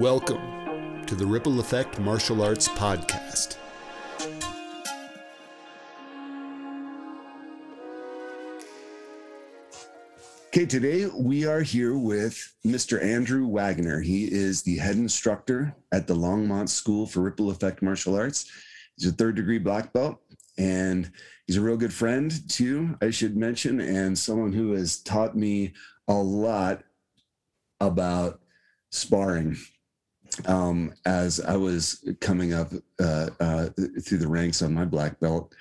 Welcome to the Ripple Effect Martial Arts Podcast. Okay, today we are here with Mr. Andrew Wagner. He is the head instructor at the Longmont School for Ripple Effect Martial Arts. He's a third degree black belt and he's a real good friend too, I should mention, and someone who has taught me a lot about sparring um, as I was coming up uh, uh, through the ranks on my black belt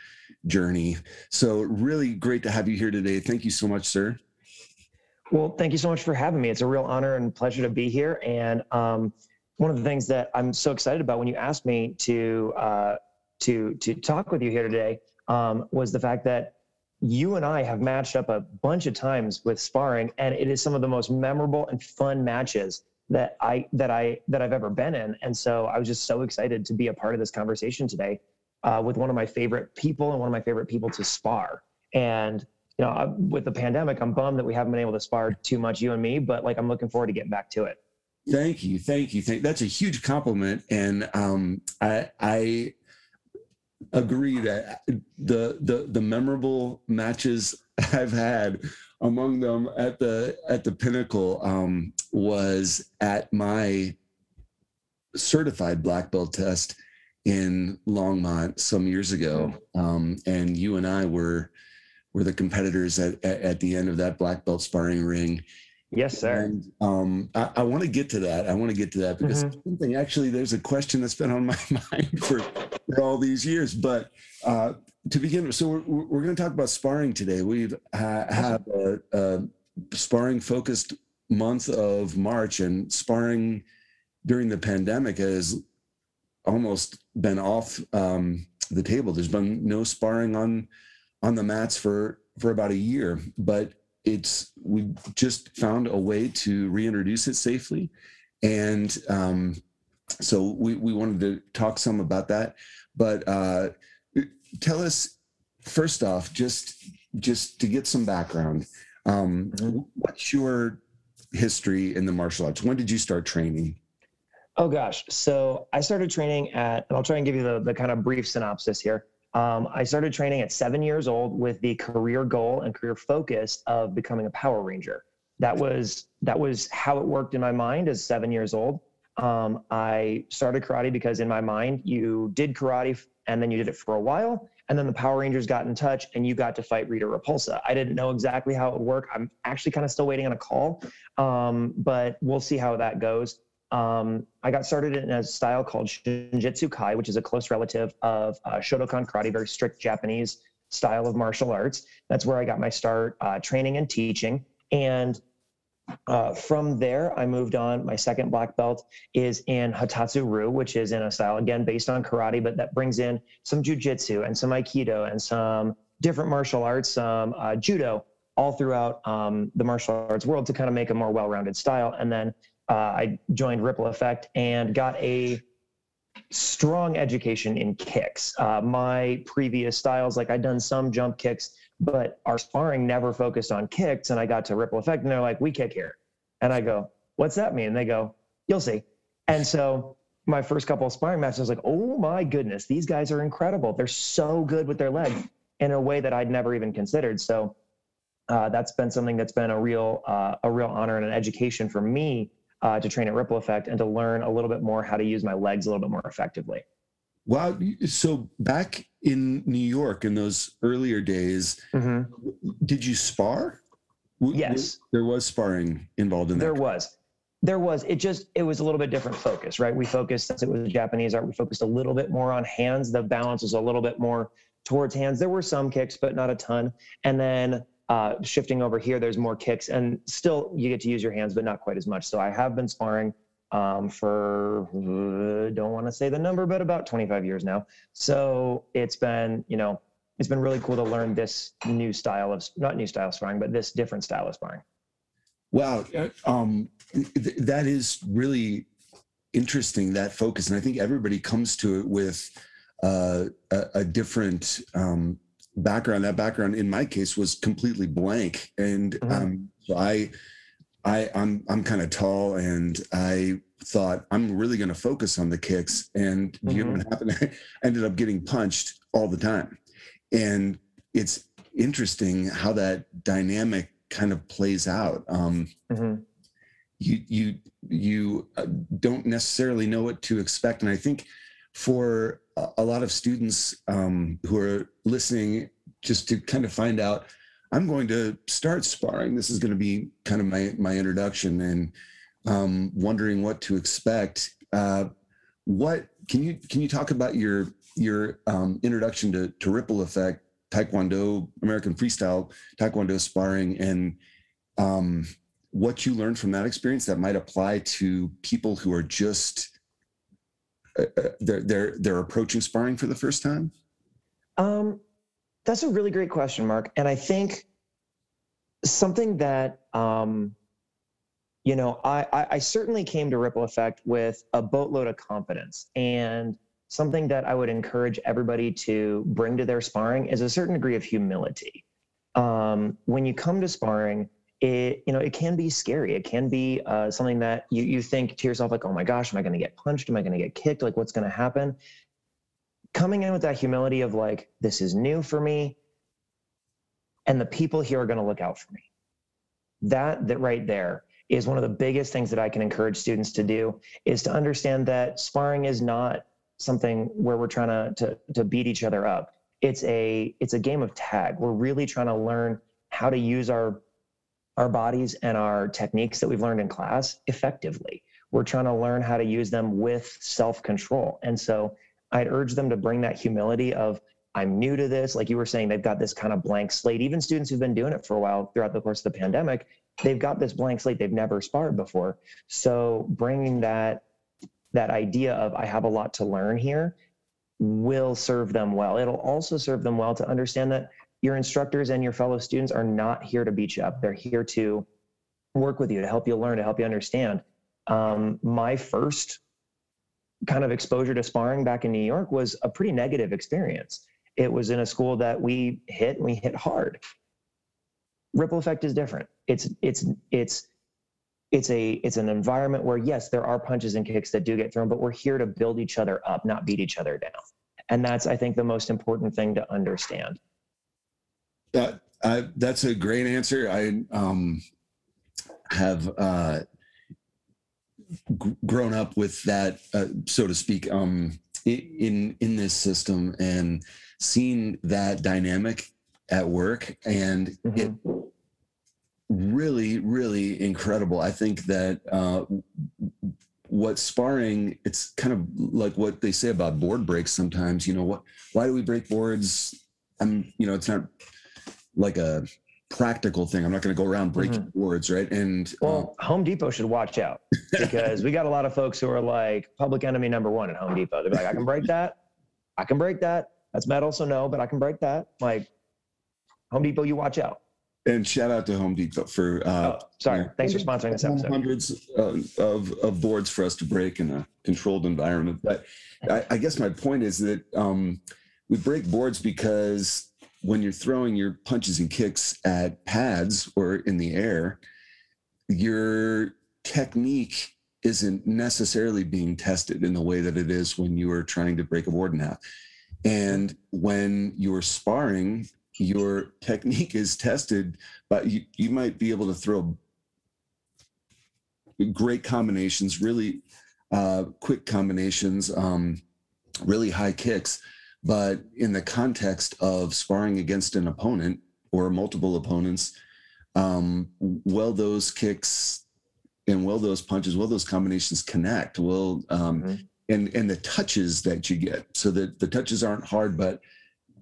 journey. So, really great to have you here today. Thank you so much, sir. Well, thank you so much for having me. It's a real honor and pleasure to be here. And um, one of the things that I'm so excited about when you asked me to uh, to to talk with you here today um, was the fact that you and I have matched up a bunch of times with sparring, and it is some of the most memorable and fun matches that I that I that I've ever been in. And so I was just so excited to be a part of this conversation today uh, with one of my favorite people and one of my favorite people to spar. And you know, with the pandemic, I'm bummed that we haven't been able to spar too much, you and me. But like, I'm looking forward to getting back to it. Thank you, thank you, thank. That's a huge compliment, and um, I I agree that the the the memorable matches I've had among them at the at the pinnacle um, was at my certified black belt test in Longmont some years ago, um, and you and I were were the competitors at, at, at the end of that black belt sparring ring. Yes, sir. And um, I, I want to get to that. I want to get to that because mm-hmm. something actually, there's a question that's been on my mind for, for all these years. But uh, to begin with, so we're, we're going to talk about sparring today. We've ha- had a, a sparring focused month of March, and sparring during the pandemic has almost been off um, the table. There's been no sparring on on the mats for for about a year, but it's we just found a way to reintroduce it safely, and um, so we we wanted to talk some about that. But uh, tell us first off, just just to get some background, um, mm-hmm. what's your history in the martial arts? When did you start training? Oh gosh, so I started training at, and I'll try and give you the the kind of brief synopsis here. Um, I started training at seven years old with the career goal and career focus of becoming a Power Ranger. That was that was how it worked in my mind as seven years old. Um, I started karate because in my mind you did karate and then you did it for a while, and then the Power Rangers got in touch and you got to fight Rita Repulsa. I didn't know exactly how it would work. I'm actually kind of still waiting on a call, um, but we'll see how that goes. Um, I got started in a style called Shinjitsu Kai, which is a close relative of uh, Shotokan karate, very strict Japanese style of martial arts. That's where I got my start uh, training and teaching. And uh, from there, I moved on. My second black belt is in Hatatsu Ryu, which is in a style again based on karate, but that brings in some jujitsu and some aikido and some different martial arts, some uh, judo, all throughout um, the martial arts world to kind of make a more well-rounded style. And then uh, I joined Ripple Effect and got a strong education in kicks. Uh, my previous styles, like I'd done some jump kicks, but our sparring never focused on kicks. And I got to Ripple Effect and they're like, we kick here. And I go, what's that mean? And they go, you'll see. And so my first couple of sparring matches, I was like, oh my goodness, these guys are incredible. They're so good with their legs in a way that I'd never even considered. So uh, that's been something that's been a real, uh, a real honor and an education for me uh, to train at Ripple Effect and to learn a little bit more how to use my legs a little bit more effectively. Wow. So back in New York in those earlier days, mm-hmm. did you spar? Yes. There was sparring involved in that. There was. There was. It just, it was a little bit different focus, right? We focused, since it was Japanese art, we focused a little bit more on hands. The balance was a little bit more towards hands. There were some kicks, but not a ton. And then uh, shifting over here, there's more kicks, and still you get to use your hands, but not quite as much. So I have been sparring um, for uh, don't want to say the number, but about 25 years now. So it's been you know it's been really cool to learn this new style of not new style of sparring, but this different style of sparring. Wow, uh, um, th- that is really interesting that focus, and I think everybody comes to it with uh, a, a, different um, background that background in my case was completely blank and mm-hmm. um, so i I I'm I'm kind of tall and I thought I'm really going to focus on the kicks and mm-hmm. you know what happened I ended up getting punched all the time and it's interesting how that dynamic kind of plays out um, mm-hmm. you you you uh, don't necessarily know what to expect and I think for a lot of students um, who are listening just to kind of find out I'm going to start sparring. This is going to be kind of my my introduction and um, wondering what to expect. Uh, what can you can you talk about your your um, introduction to, to ripple effect taekwondo american freestyle taekwondo sparring and um, what you learned from that experience that might apply to people who are just they're they're they're approaching sparring for the first time um that's a really great question, Mark. And I think something that, um, you know, I, I, I certainly came to Ripple Effect with a boatload of confidence. And something that I would encourage everybody to bring to their sparring is a certain degree of humility. Um, when you come to sparring, it you know it can be scary. It can be uh, something that you you think to yourself like, oh my gosh, am I going to get punched? Am I going to get kicked? Like, what's going to happen? coming in with that humility of like, this is new for me, and the people here are going to look out for me. That that right there is one of the biggest things that I can encourage students to do is to understand that sparring is not something where we're trying to, to, to beat each other up. It's a it's a game of tag. We're really trying to learn how to use our our bodies and our techniques that we've learned in class effectively. We're trying to learn how to use them with self-control. And so I'd urge them to bring that humility of, I'm new to this. Like you were saying, they've got this kind of blank slate. Even students who've been doing it for a while throughout the course of the pandemic, they've got this blank slate. They've never sparred before. So bringing that that idea of I have a lot to learn here will serve them well. It'll also serve them well to understand that your instructors and your fellow students are not here to beat you up. They're here to work with you, to help you learn, to help you understand. Um, my first kind of exposure to sparring back in New York was a pretty negative experience. It was in a school that we hit and we hit hard. Ripple effect is different. It's it's it's it's a it's an environment where yes, there are punches and kicks that do get thrown, but we're here to build each other up, not beat each other down. And that's I think the most important thing to understand. That uh, that's a great answer. I um, have uh, grown up with that, uh, so to speak, um, in in this system and seen that dynamic at work, and mm-hmm. it really, really incredible. I think that uh, what sparring, it's kind of like what they say about board breaks. Sometimes, you know, what? Why do we break boards? I'm, you know, it's not like a practical thing. I'm not going to go around breaking mm-hmm. boards, right? And well, um, Home Depot should watch out because we got a lot of folks who are like public enemy number one at Home Depot. They're like, I can break that, I can break that. That's metal, so no, but I can break that. Like Home Depot, you watch out. And shout out to Home Depot for. Uh, oh, sorry, thanks for sponsoring this episode. Hundreds uh, of of boards for us to break in a controlled environment. But I, I guess my point is that um, we break boards because when you're throwing your punches and kicks at pads or in the air, your technique isn't necessarily being tested in the way that it is when you are trying to break a board in half. And when you're sparring, your technique is tested, but you, you might be able to throw great combinations, really uh, quick combinations, um, really high kicks but in the context of sparring against an opponent or multiple opponents, um, will those kicks and will those punches, will those combinations connect? Will um, mm-hmm. and and the touches that you get, so that the touches aren't hard, but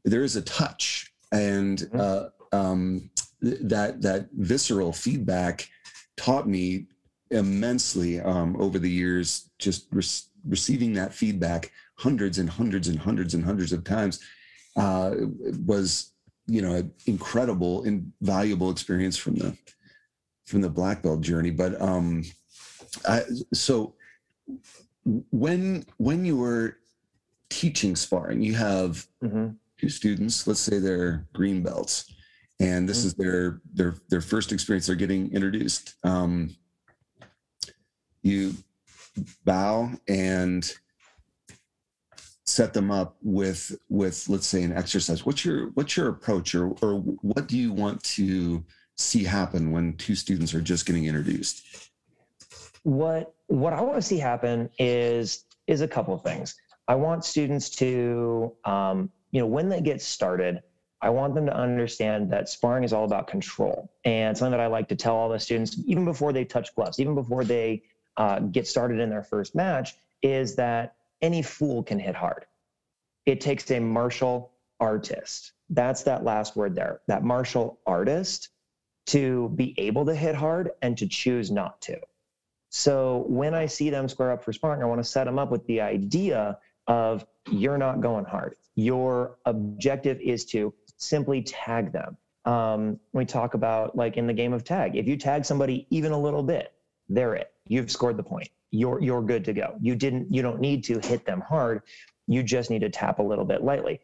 there is a touch, and mm-hmm. uh, um, th- that that visceral feedback taught me immensely um, over the years. Just re- receiving that feedback hundreds and hundreds and hundreds and hundreds of times uh, was you know an incredible and valuable experience from the from the black belt journey but um I, so when when you were teaching sparring you have mm-hmm. two students let's say they're green belts and this is their their their first experience. They're getting introduced. Um, you bow and set them up with with let's say an exercise. What's your what's your approach, or or what do you want to see happen when two students are just getting introduced? What what I want to see happen is is a couple of things. I want students to, um, you know, when they get started, I want them to understand that sparring is all about control. And something that I like to tell all the students, even before they touch gloves, even before they uh, get started in their first match, is that any fool can hit hard. It takes a martial artist. That's that last word there, that martial artist to be able to hit hard and to choose not to. So when I see them square up for sparring, I want to set them up with the idea of you're not going hard. Your objective is to simply tag them. Um, we talk about like in the game of tag, if you tag somebody even a little bit, they're it. You've scored the point. You're you're good to go. You didn't. You don't need to hit them hard. You just need to tap a little bit lightly.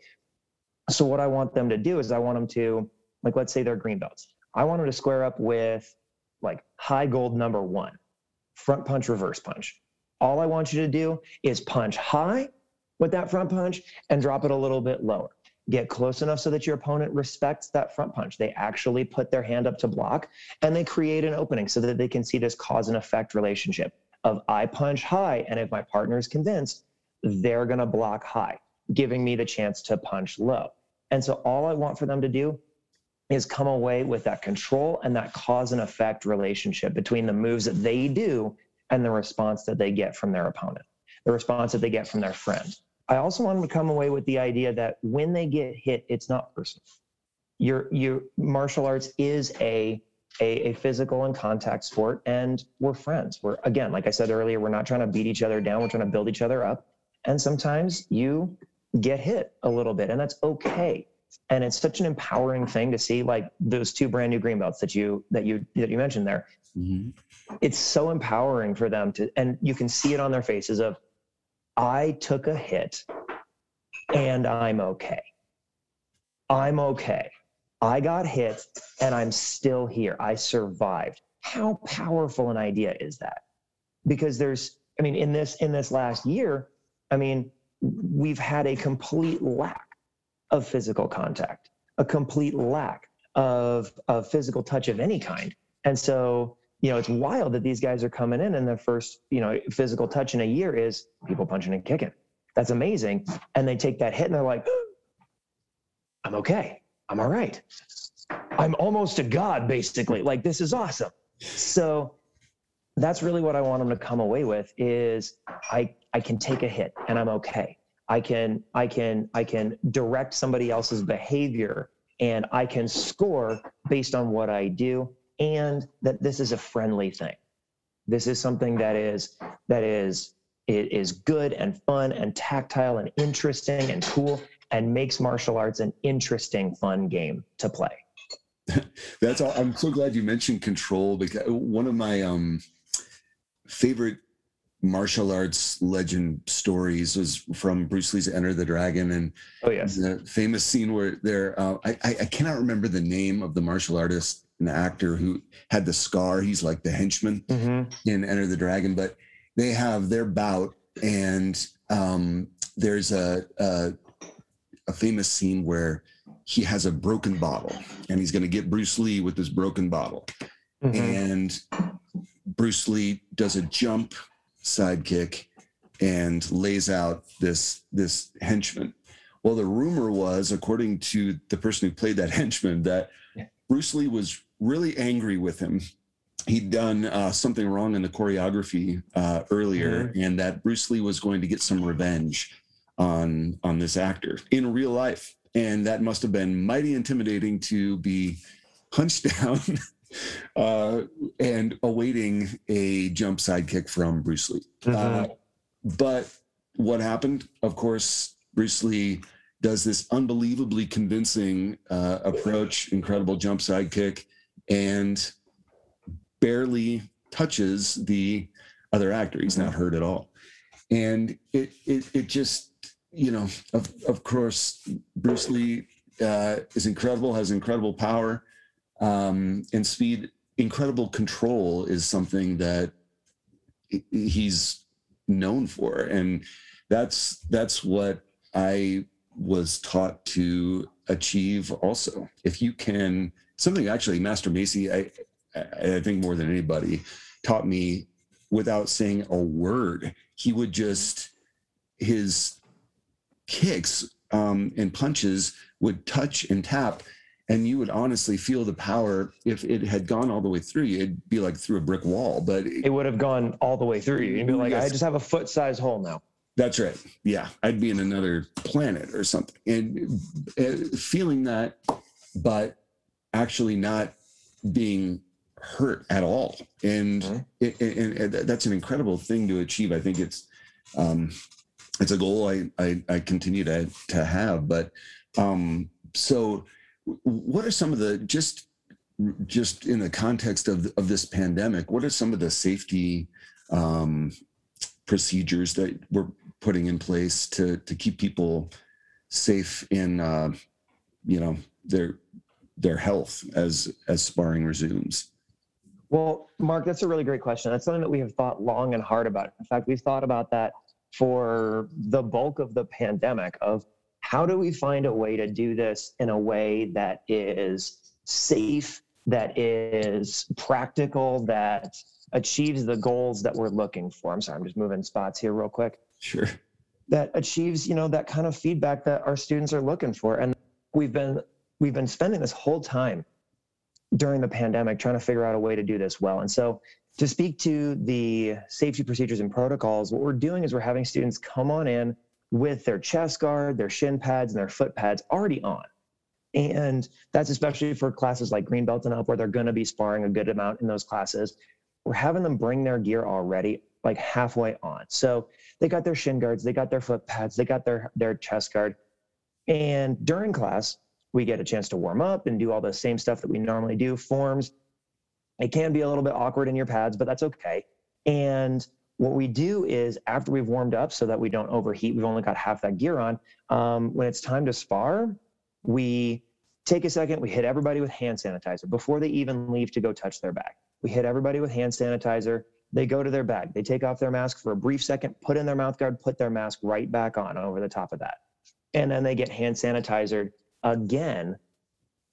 So what I want them to do is I want them to like let's say they're green belts. I want them to square up with like high gold number one, front punch, reverse punch. All I want you to do is punch high with that front punch and drop it a little bit lower. Get close enough so that your opponent respects that front punch. They actually put their hand up to block and they create an opening so that they can see this cause and effect relationship of I punch high. And if my partner is convinced, they're going to block high, giving me the chance to punch low. And so all I want for them to do is come away with that control and that cause and effect relationship between the moves that they do and the response that they get from their opponent, the response that they get from their friend. I also want them to come away with the idea that when they get hit, it's not personal. Your your martial arts is a, a a physical and contact sport, and we're friends. We're again, like I said earlier, we're not trying to beat each other down. We're trying to build each other up. And sometimes you get hit a little bit, and that's okay. And it's such an empowering thing to see, like those two brand new green belts that you that you that you mentioned there. Mm-hmm. It's so empowering for them to, and you can see it on their faces of I took a hit and I'm okay. I'm okay. I got hit and I'm still here. I survived. How powerful an idea is that? Because there's, I mean, in this in this last year, I mean, we've had a complete lack of physical contact, a complete lack of of physical touch of any kind. And so you know, it's wild that these guys are coming in and their first, you know, physical touch in a year is people punching and kicking. That's amazing. And they take that hit and they're like, I'm okay. I'm all right. I'm almost a god, basically. Like this is awesome. So that's really what I want them to come away with is I I can take a hit and I'm okay. I can I can I can direct somebody else's behavior and I can score based on what I do and that this is a friendly thing. This is something that is that is it is good and fun and tactile and interesting and cool and makes martial arts an interesting, fun game to play. That's all. I'm so glad you mentioned control because one of my um, favorite martial arts legend stories was from Bruce Lee's Enter the Dragon, and oh yes, the famous scene where there. Uh, I I cannot remember the name of the martial artist an actor who had the scar. He's like the henchman mm-hmm. in Enter the Dragon, but they have their bout, and um, there's a, a a famous scene where he has a broken bottle, and he's going to get Bruce Lee with this broken bottle, mm-hmm. and Bruce Lee does a jump sidekick and lays out this this henchman. Well, the rumor was, according to the person who played that henchman, that Bruce Lee was really angry with him. He'd done uh, something wrong in the choreography uh, earlier, mm-hmm. and that Bruce Lee was going to get some revenge on on this actor in real life, and that must have been mighty intimidating to be hunched down uh, and awaiting a jump sidekick from Bruce Lee. Mm-hmm. Uh, but what happened? Of course, Bruce Lee does this unbelievably convincing uh, approach, incredible jump sidekick, and barely touches the other actor. He's not hurt at all. And it it it just, you know, of of course, Bruce Lee uh, is incredible, has incredible power um, and speed. Incredible control is something that he's known for, and that's that's what I was taught to achieve. Also, if you can, something actually, Master Macy, I I think more than anybody, taught me without saying a word. He would just his kicks um, and punches would touch and tap and you would honestly feel the power. If it had gone all the way through you it'd be like through a brick wall but it, it would have gone all the way through you. You'd be like yes. i just have a foot size hole now. That's right. Yeah. I'd be in another planet or something. And uh, feeling that but actually not being hurt at all and, mm-hmm. it, and, and that's an incredible thing to achieve i think it's um, it's a goal I, I, I continue to to have. But um, so, what are some of the just just in the context of of this pandemic? What are some of the safety um, procedures that we're putting in place to to keep people safe in uh, you know their their health as as sparring resumes? Well, Mark, that's a really great question. That's something that we have thought long and hard about. In fact, we've thought about that for the bulk of the pandemic of how do we find a way to do this in a way that is safe, that is practical, that achieves the goals that we're looking for. I'm sorry, I'm just moving spots here real quick. Sure. That achieves, you know, that kind of feedback that our students are looking for. And we've been we've been spending this whole time during the pandemic trying to figure out a way to do this well. And so to speak to the safety procedures and protocols, what we're doing is we're having students come on in with their chest guard, their shin pads, and their foot pads already on. And that's especially for classes like green belt and up, where they're going to be sparring a good amount in those classes. We're having them bring their gear already like halfway on. So they got their shin guards, they got their foot pads, they got their their chest guard. And during class, we get a chance to warm up and do all the same stuff that we normally do, forms, it can be a little bit awkward in your pads, but that's okay. And what we do is after we've warmed up so that we don't overheat, we've only got half that gear on. Um, when it's time to spar, we take a second, we hit everybody with hand sanitizer before they even leave to go touch their bag. We hit everybody with hand sanitizer. They go to their bag. They take off their mask for a brief second, put in their mouth guard, put their mask right back on over the top of that. And then they get hand sanitizer again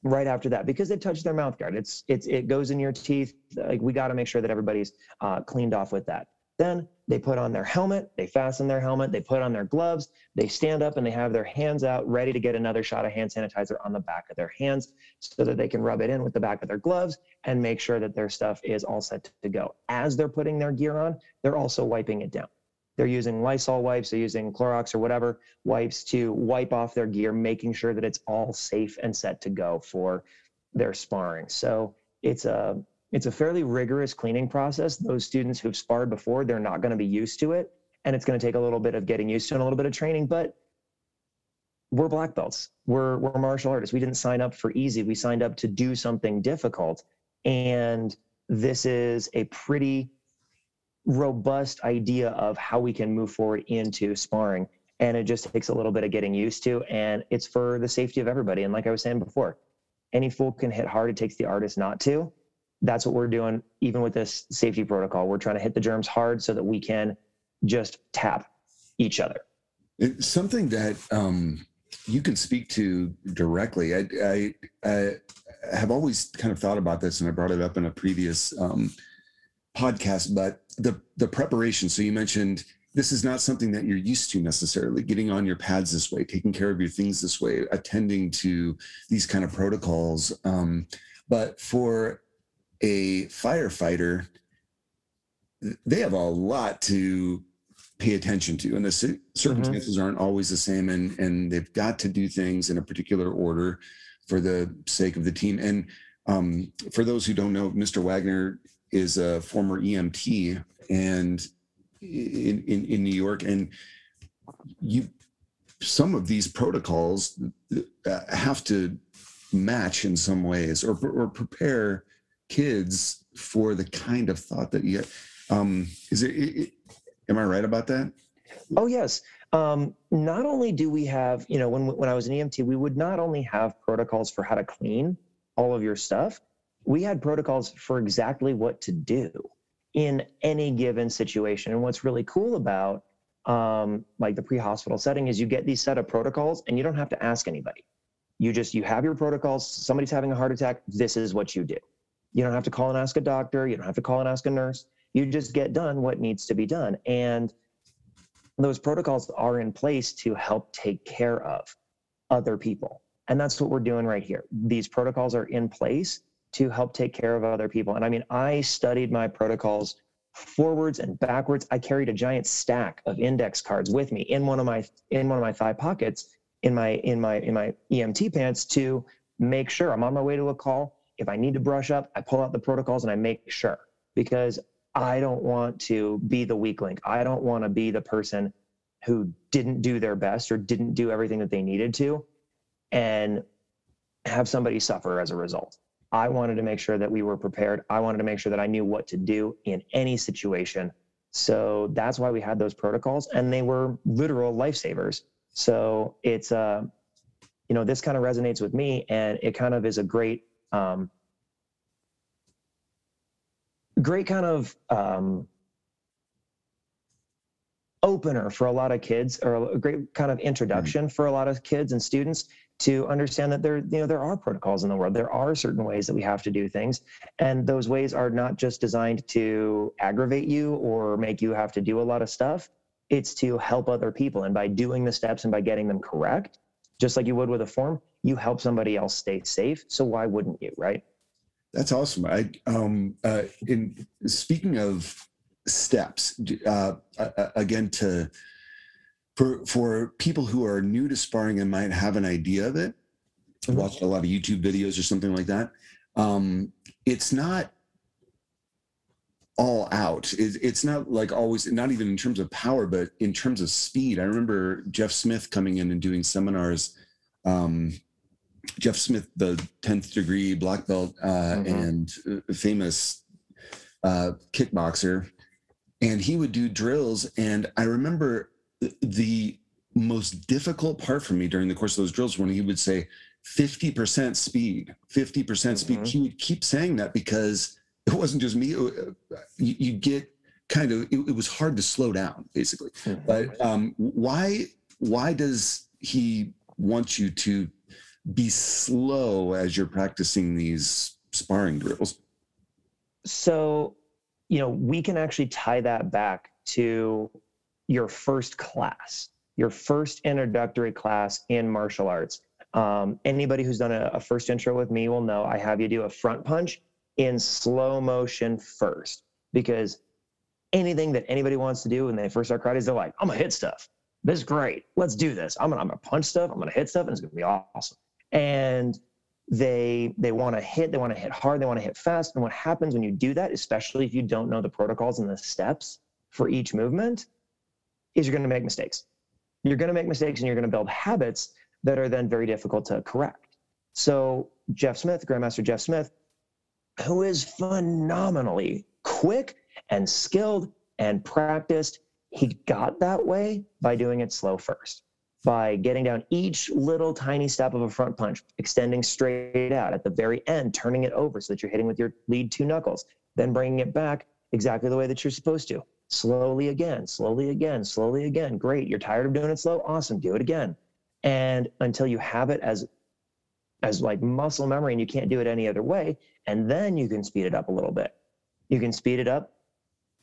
right after that because they touch their mouth guard. It's it's it goes in your teeth. Like we got to make sure that everybody's uh, cleaned off with that. Then they put on their helmet, they fasten their helmet, they put on their gloves, they stand up and they have their hands out ready to get another shot of hand sanitizer on the back of their hands so that they can rub it in with the back of their gloves and make sure that their stuff is all set to go. As they're putting their gear on, they're also wiping it down. They're using Lysol wipes, they're using Clorox or whatever wipes to wipe off their gear, making sure that it's all safe and set to go for their sparring. So it's a it's a fairly rigorous cleaning process. Those students who've sparred before, they're not going to be used to it. And it's going to take a little bit of getting used to and a little bit of training, but we're black belts. We're we're martial artists. We didn't sign up for easy. We signed up to do something difficult. And this is a pretty robust idea of how we can move forward into sparring. And it just takes a little bit of getting used to. And it's for the safety of everybody. And like I was saying before, any fool can hit hard. It takes the artist not to. That's what we're doing, even with this safety protocol. We're trying to hit the germs hard so that we can just tap each other. It's something that um, you can speak to directly. I, I, I, have always kind of thought about this, and I brought it up in a previous um, podcast, but the the preparation. So you mentioned this is not something that you're used to necessarily getting on your pads this way, taking care of your things this way, attending to these kind of protocols. Um, but for a firefighter, they have a lot to pay attention to, and the circumstances mm-hmm. aren't always the same, and and they've got to do things in a particular order for the sake of the team. And um, for those who don't know, Mr. Wagner is a former EMT and in, in, in New York. And you, some of these protocols uh, have to match in some ways or, or prepare kids for the kind of thought that you um, is it, it am I right about that? Oh yes. Um, not only do we have, you know, when when I was an EMT, we would not only have protocols for how to clean all of your stuff, we had protocols for exactly what to do in any given situation. And what's really cool about um, like the pre-hospital setting is you get these set of protocols and you don't have to ask anybody. You just you have your protocols. Somebody's having a heart attack. This is what you do. You don't have to call and ask a doctor. You don't have to call and ask a nurse. You just get done what needs to be done. And those protocols are in place to help take care of other people. And that's what we're doing right here. These protocols are in place to help take care of other people. And I mean, I studied my protocols forwards and backwards. I carried a giant stack of index cards with me in one of my in one of my thigh pockets in my in my in my EMT pants to make sure I'm on my way to a call. If I need to brush up, I pull out the protocols and I make sure because I don't want to be the weak link. I don't want to be the person who didn't do their best or didn't do everything that they needed to and have somebody suffer as a result. I wanted to make sure that we were prepared. I wanted to make sure that I knew what to do in any situation. So that's why we had those protocols and they were literal lifesavers. So it's uh you know this kind of resonates with me and it kind of is a great um great kind of um, opener for a lot of kids or a great kind of introduction mm-hmm. for a lot of kids and students to understand that there you know there are protocols in the world there are certain ways that we have to do things and those ways are not just designed to aggravate you or make you have to do a lot of stuff it's to help other people and by doing the steps and by getting them correct just like you would with a form you help somebody else stay safe so why wouldn't you right that's awesome. I um uh in speaking of steps, uh, again to for for people who are new to sparring and might have an idea of it, mm-hmm. watched a lot of YouTube videos or something like that. Um, it's not all out. it's not like always, not even in terms of power, but in terms of speed. I remember Jeff Smith coming in and doing seminars um, Jeff Smith, the 10th degree black belt uh, mm-hmm. and uh, famous uh, kickboxer. And he would do drills. And I remember the most difficult part for me during the course of those drills when he would say 50% speed, 50% speed. Mm-hmm. He would keep saying that because it wasn't just me. You, you get kind of, it, it, was hard to slow down basically. Mm-hmm. But um, why, why does he want you to be slow as you're practicing these sparring drills? So, you know, we can actually tie that back to your first class, your first introductory class in martial arts. Um, anybody who's done a, a first intro with me will know I have you do a front punch in slow motion first because anything that anybody wants to do when they first start karate is they're like, I'm gonna hit stuff. This is great. Let's do this. I'm gonna, I'm gonna punch stuff. I'm gonna hit stuff, and it's gonna be awesome and they they want to hit they want to hit hard they want to hit fast and what happens when you do that especially if you don't know the protocols and the steps for each movement is you're going to make mistakes. You're going to make mistakes and you're going to build habits that are then very difficult to correct. So jeff smith grandmaster jeff smith who is phenomenally quick and skilled and practiced he got that way by doing it slow first by getting down each little tiny step of a front punch, extending straight out at the very end, turning it over so that you're hitting with your lead two knuckles, then bringing it back exactly the way that you're supposed to. Slowly again, slowly again, slowly again. Great. You're tired of doing it slow? Awesome. Do it again. And until you have it as as like muscle memory and you can't do it any other way, and then you can speed it up a little bit. You can speed it up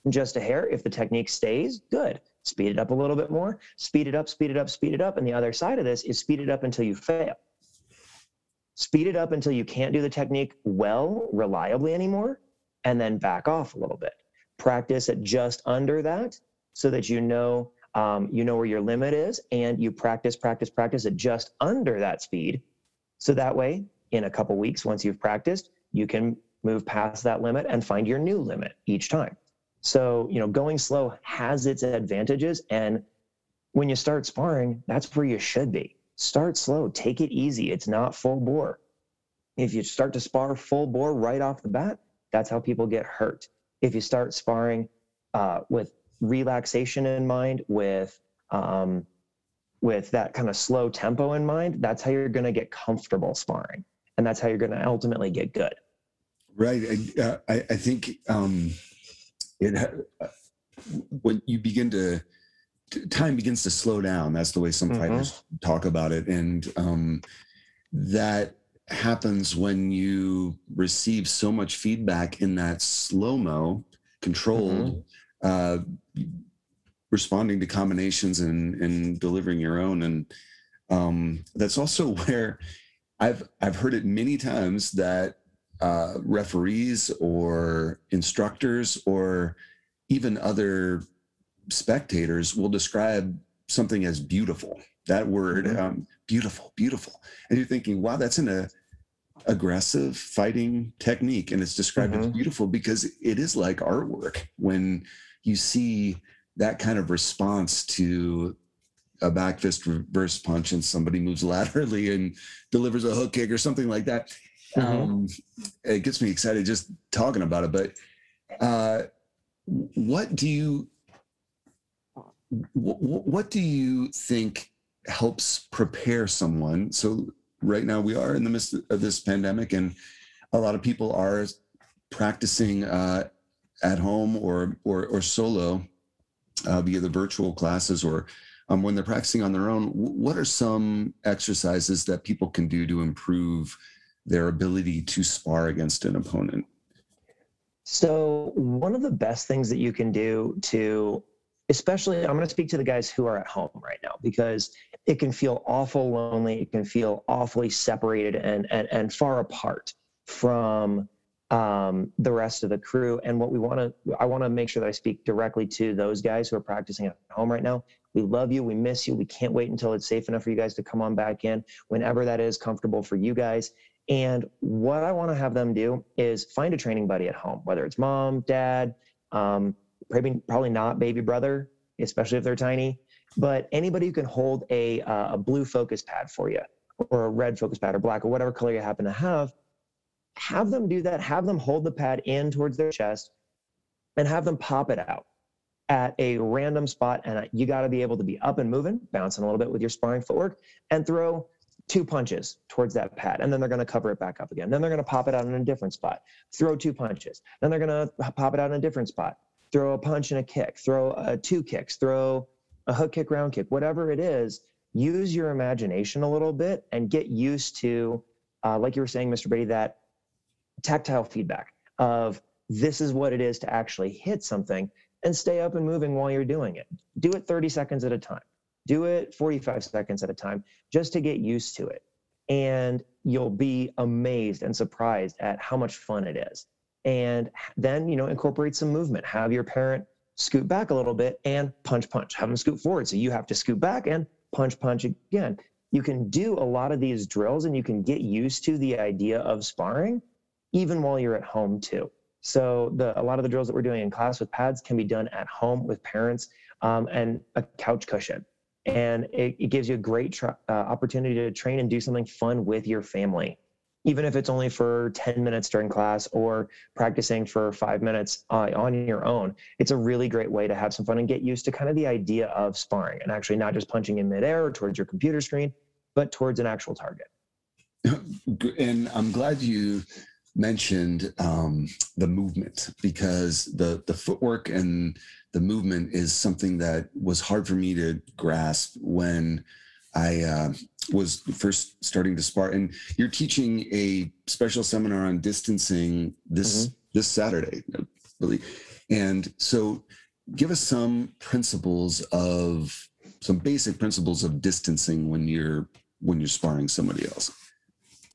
just a hair if the technique stays, good speed it up a little bit more, speed it up, speed it up, speed it up. And the other side of this is speed it up until you fail. Speed it up until you can't do the technique well, reliably anymore, and then back off a little bit. Practice at just under that so that you know um, you know where your limit is, and you practice, practice, practice at just under that speed. So that way, in a couple weeks, once you've practiced, you can move past that limit and find your new limit each time. So, you know, going slow has its advantages. And when you start sparring, that's where you should be. Start slow, take it easy. It's not full bore. If you start to spar full bore right off the bat, that's how people get hurt. If you start sparring uh, with relaxation in mind, with um, with that kind of slow tempo in mind, that's how you're going to get comfortable sparring. And that's how you're going to ultimately get good. Right. I, uh, I, I think um, it uh, when you begin to time begins to slow down. That's the way some mm-hmm. fighters talk about it, and um, that happens when you receive so much feedback in that slow mo, controlled, mm-hmm. uh, responding to combinations and and delivering your own. And um, that's also where I've I've heard it many times that uh, referees or instructors or even other spectators will describe something as beautiful. That word, mm-hmm. um, beautiful, beautiful, and you're thinking, wow, that's an a aggressive fighting technique, and it's described mm-hmm. as beautiful because it is like artwork when you see that kind of response to a back fist reverse punch and somebody moves laterally and delivers a hook kick or something like that. Mm-hmm. Um, it gets me excited just talking about it. But uh, what do you what, what do you think helps prepare someone? So right now we are in the midst of this pandemic, and a lot of people are practicing uh, at home or or, or solo uh, via the virtual classes or um, when they're practicing on their own. What are some exercises that people can do to improve their ability to spar against an opponent? So, one of the best things that you can do to, especially, I'm going to speak to the guys who are at home right now because it can feel awful lonely. It can feel awfully separated and, and, and far apart from um, the rest of the crew. And what we want to, I want to make sure that I speak directly to those guys who are practicing at home right now. We love you. We miss you. We can't wait until it's safe enough for you guys to come on back in whenever that is comfortable for you guys. And what I want to have them do is find a training buddy at home, whether it's mom, dad, um, probably, probably not baby brother, especially if they're tiny, but anybody who can hold a, uh, a blue focus pad for you or a red focus pad or black or whatever color you happen to have, have them do that. Have them hold the pad in towards their chest and have them pop it out at a random spot. And you got to be able to be up and moving, bouncing a little bit with your sparring footwork and throw two punches towards that pad, and then they're going to cover it back up again. Then they're going to pop it out in a different spot, throw two punches. Then they're going to pop it out in a different spot, throw a punch and a kick, throw uh, two kicks, throw a hook kick, round kick, whatever it is. Use your imagination a little bit and get used to, uh, like you were saying, Mr. Brady, that tactile feedback of this is what it is to actually hit something and stay up and moving while you're doing it. Do it 30 seconds at a time. Do it 45 seconds at a time just to get used to it. And you'll be amazed and surprised at how much fun it is. And then, you know, incorporate some movement. Have your parent scoot back a little bit and punch, punch. Have them scoot forward. So you have to scoot back and punch, punch again. You can do a lot of these drills and you can get used to the idea of sparring even while you're at home too. So the, a lot of the drills that we're doing in class with pads can be done at home with parents um, and a couch cushion and it, it gives you a great tra- uh, opportunity to train and do something fun with your family. Even if it's only for 10 minutes during class or practicing for five minutes uh, on your own it's a really great way to have some fun and get used to kind of the idea of sparring and actually not just punching in midair towards your computer screen but towards an actual target. And i'm glad you mentioned um, the movement because the the footwork and the movement is something that was hard for me to grasp when I uh, was first starting to spar. And you're teaching a special seminar on distancing this mm-hmm. this Saturday, I believe. And so, give us some principles of some basic principles of distancing when you're when you're sparring somebody else.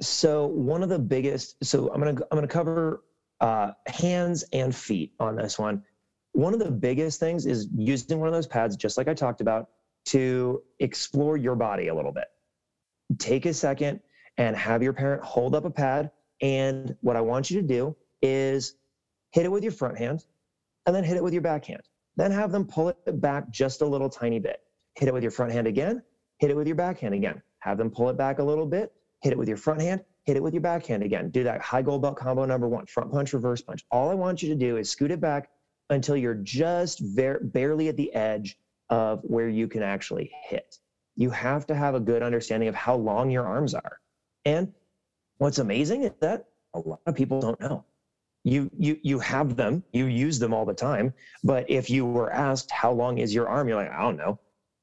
So one of the biggest. So I'm gonna I'm gonna cover uh, hands and feet on this one one of the biggest things is using one of those pads, just like I talked about, to explore your body a little bit. Take a second and have your parent hold up a pad. And what I want you to do is hit it with your front hand and then hit it with your back hand. Then have them pull it back just a little tiny bit. Hit it with your front hand again, hit it with your back hand again. Have them pull it back a little bit, hit it with your front hand, hit it with your back hand again. Do that high gold belt combo number one front punch, reverse punch. All I want you to do is scoot it back until you're just very, barely at the edge of where you can actually hit. You have to have a good understanding of how long your arms are. And what's amazing is that a lot of people don't know. You you you have them, you use them all the time, but if you were asked how long is your arm, you're like, I don't know.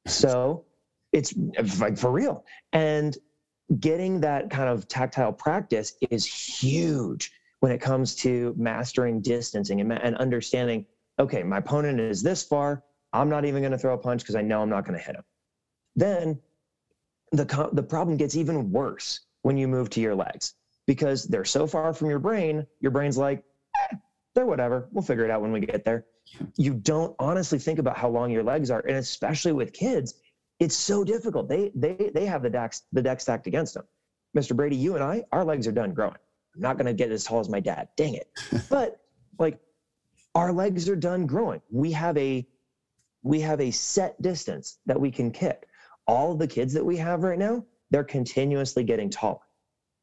So it's like for real. And getting that kind of tactile practice is huge when it comes to mastering distancing and, and understanding okay my opponent is this far i'm not even going to throw a punch because i know i'm not going to hit him then the, the problem gets even worse when you move to your legs because they're so far from your brain your brain's like eh, they're whatever we'll figure it out when we get there you don't honestly think about how long your legs are and especially with kids it's so difficult. They they they have the deck the deck stacked against them. Mr. Brady, you and I, our legs are done growing. I'm not gonna get as tall as my dad. Dang it. but like our legs are done growing. We have a we have a set distance that we can kick. All of the kids that we have right now, they're continuously getting taller.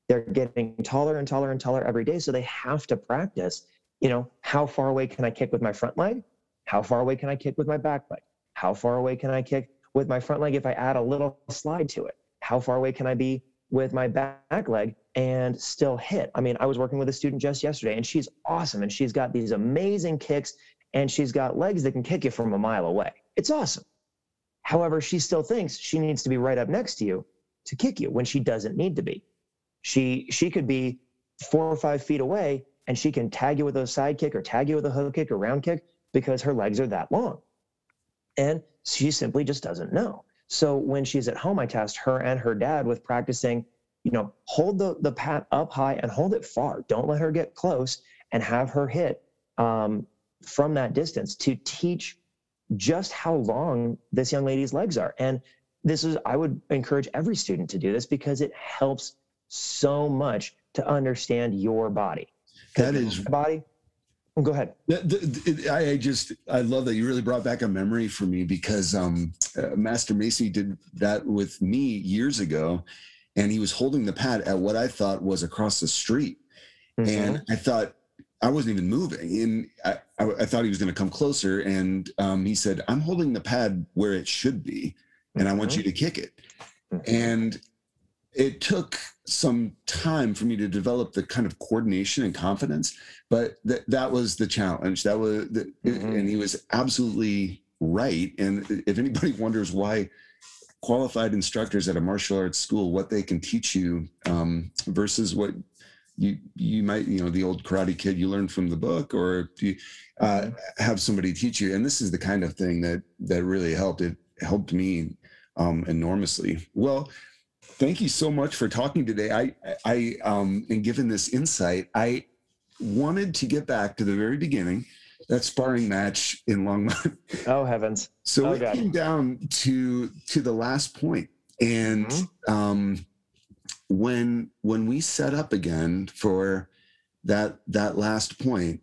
They're getting taller and taller and taller every day. So they have to practice, you know, how far away can I kick with my front leg? How far away can I kick with my back leg? How far away can I kick with my front leg if I add a little slide to it? How far away can I be with my back leg and still hit? I mean, I was working with a student just yesterday and she's awesome and she's got these amazing kicks and she's got legs that can kick you from a mile away. It's awesome. However, she still thinks she needs to be right up next to you to kick you when she doesn't need to be. She she could be four or five feet away and she can tag you with a side kick or tag you with a hook kick or round kick because her legs are that long. And she simply just doesn't know. So when she's at home, I test her and her dad with practicing, you know, hold the, the pat up high and hold it far. Don't let her get close and have her hit um, from that distance to teach just how long this young lady's legs are. And this is, I would encourage every student to do this because it helps so much to understand your body. That is body well, go ahead. I just I love that you really brought back a memory for me because um, uh, Master Macy did that with me years ago, and he was holding the pad at what I thought was across the street, mm-hmm. and I thought I wasn't even moving, and I, I, I thought he was going to come closer, and um, he said, "I'm holding the pad where it should be, and mm-hmm. I want mm-hmm. you to kick it," mm-hmm. and it took some time for me to develop the kind of coordination and confidence but that that was the challenge. That was the, mm-hmm. and he was absolutely right. And if anybody wonders why qualified instructors at a martial arts school what they can teach you um, versus what you you might you know the old karate kid you learn from the book or you uh, mm-hmm. have somebody teach you. And this is the kind of thing that that really helped. It helped me um, enormously. Well thank you so much for talking today. I, I, um, and given this insight, I wanted to get back to the very beginning, that sparring match in Longmont. Oh heavens! So oh, it God. came down to to the last point, and mm-hmm. um, when when we set up again for that that last point,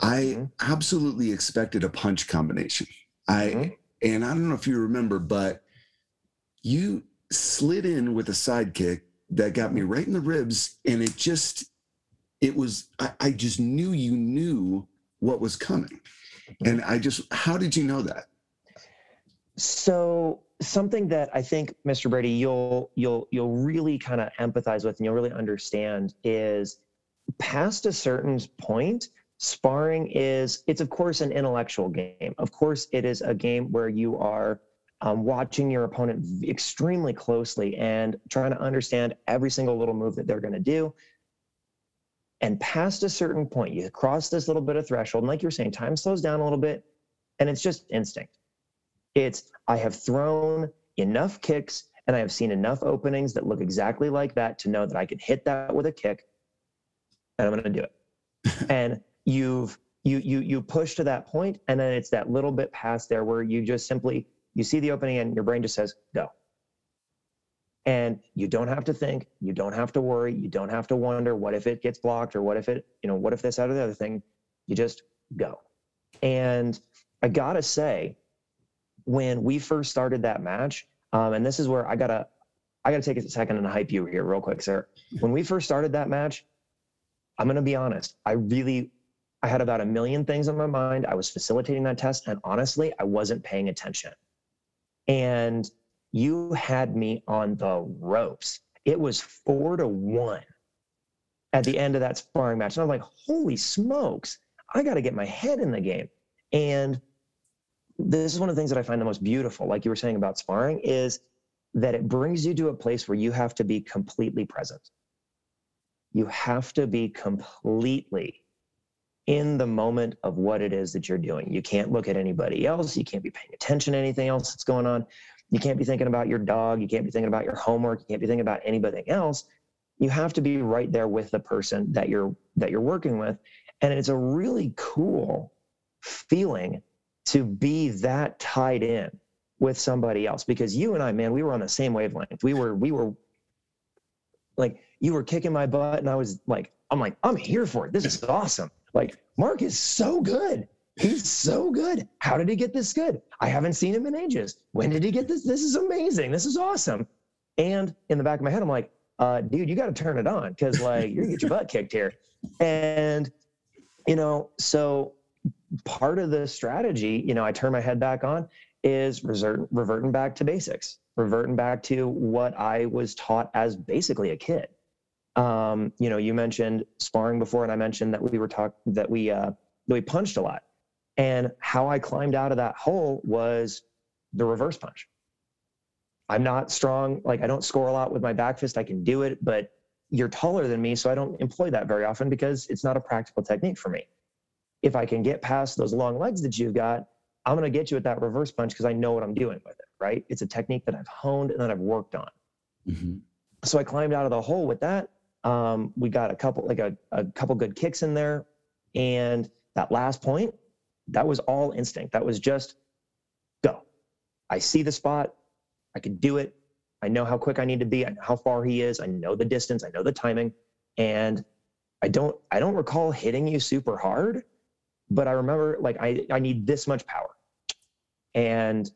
I mm-hmm. absolutely expected a punch combination. I mm-hmm. and I don't know if you remember, but you slid in with a sidekick that got me right in the ribs, and it just it was I, I just knew you knew what was coming, and I just how did you know that? So something that I think, Mr. Brady, you'll you'll you'll really kind of empathize with and you'll really understand is past a certain point, sparring is it's of course an intellectual game. Of course, it is a game where you are um, watching your opponent extremely closely and trying to understand every single little move that they're going to do. And past a certain point, you cross this little bit of threshold. And like you're saying, time slows down a little bit and it's just instinct. It's, I have thrown enough kicks and I have seen enough openings that look exactly like that to know that I can hit that with a kick and I'm going to do it. and you've, you, you, you push to that point and then it's that little bit past there where you just simply you see the opening and your brain just says, go. And you don't have to think, you don't have to worry, you don't have to wonder what if it gets blocked or what if it, you know, what if this out of the other thing. You just go. And I gotta say, when we first started that match, um, and this is where I gotta, I gotta take a second and hype you here real quick, sir. When we first started that match, I'm gonna be honest, I really, I had about a million things on my mind. I was facilitating that test, and honestly, I wasn't paying attention. And you had me on the ropes. It was four to one at the end of that sparring match. And I'm like, holy smokes, I got to get my head in the game. And this is one of the things that I find the most beautiful, like you were saying about sparring, is that it brings you to a place where you have to be completely present. You have to be completely in the moment of what it is that you're doing. You can't look at anybody else. You can't be paying attention to anything else that's going on. You can't be thinking about your dog. You can't be thinking about your homework. You can't be thinking about anybody else. You have to be right there with the person that you're that you're working with. And it's a really cool feeling to be that tied in with somebody else because you and I, man, we were on the same wavelength. We were, we were like, you were kicking my butt, and I was like, I'm like, I'm here for it. This is awesome. Like, Mark is so good. He's so good. How did he get this good? I haven't seen him in ages. When did he get this? This is amazing. This is awesome. And in the back of my head, I'm like, uh, dude, you got to turn it on because like you're gonna get your butt kicked here. And you know, so part of the strategy, you know, I turn my head back on is revert, reverting back to basics, reverting back to what I was taught as basically a kid. Um, you know, you mentioned sparring before, and I mentioned that we were talking that we uh, that we punched a lot, and how I climbed out of that hole was the reverse punch. I'm not strong, like I don't score a lot with my back fist. I can do it, but you're taller than me, so I don't employ that very often because it's not a practical technique for me if I can get past those long legs that you've got, I'm going to get you at that reverse punch because I know what I'm doing with it, right? It's a technique that I've honed and that I've worked on. Mm-hmm. So I climbed out of the hole with that. Um, we got a couple, like a, a couple good kicks in there. And that last point, that was all instinct. That was just go. I see the spot. I can do it. I know how quick I need to be. I know how far he is. I know the distance. I know the timing. And I don't, I don't recall hitting you super hard but I remember like I, I need this much power. And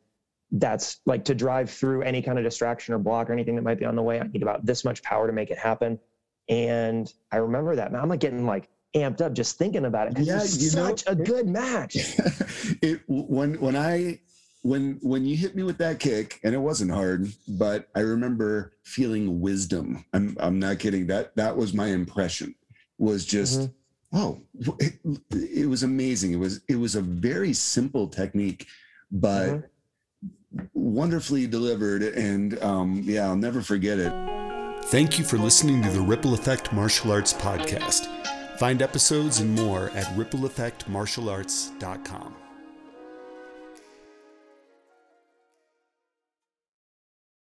that's like to drive through any kind of distraction or block or anything that might be on the way. I need about this much power to make it happen. And I remember that. I'm like getting like amped up just thinking about it because yeah, it's such know, a good match. it when when I when when you hit me with that kick and it wasn't hard, but I remember feeling wisdom. I'm I'm not kidding. That that was my impression. Was just mm-hmm oh it, it, was amazing it was it was a very simple technique but mm-hmm. wonderfully delivered and um, yeah i'll never forget it thank you for listening to the ripple effect martial arts podcast. Find episodes and more at rippleeffectmartialarts.com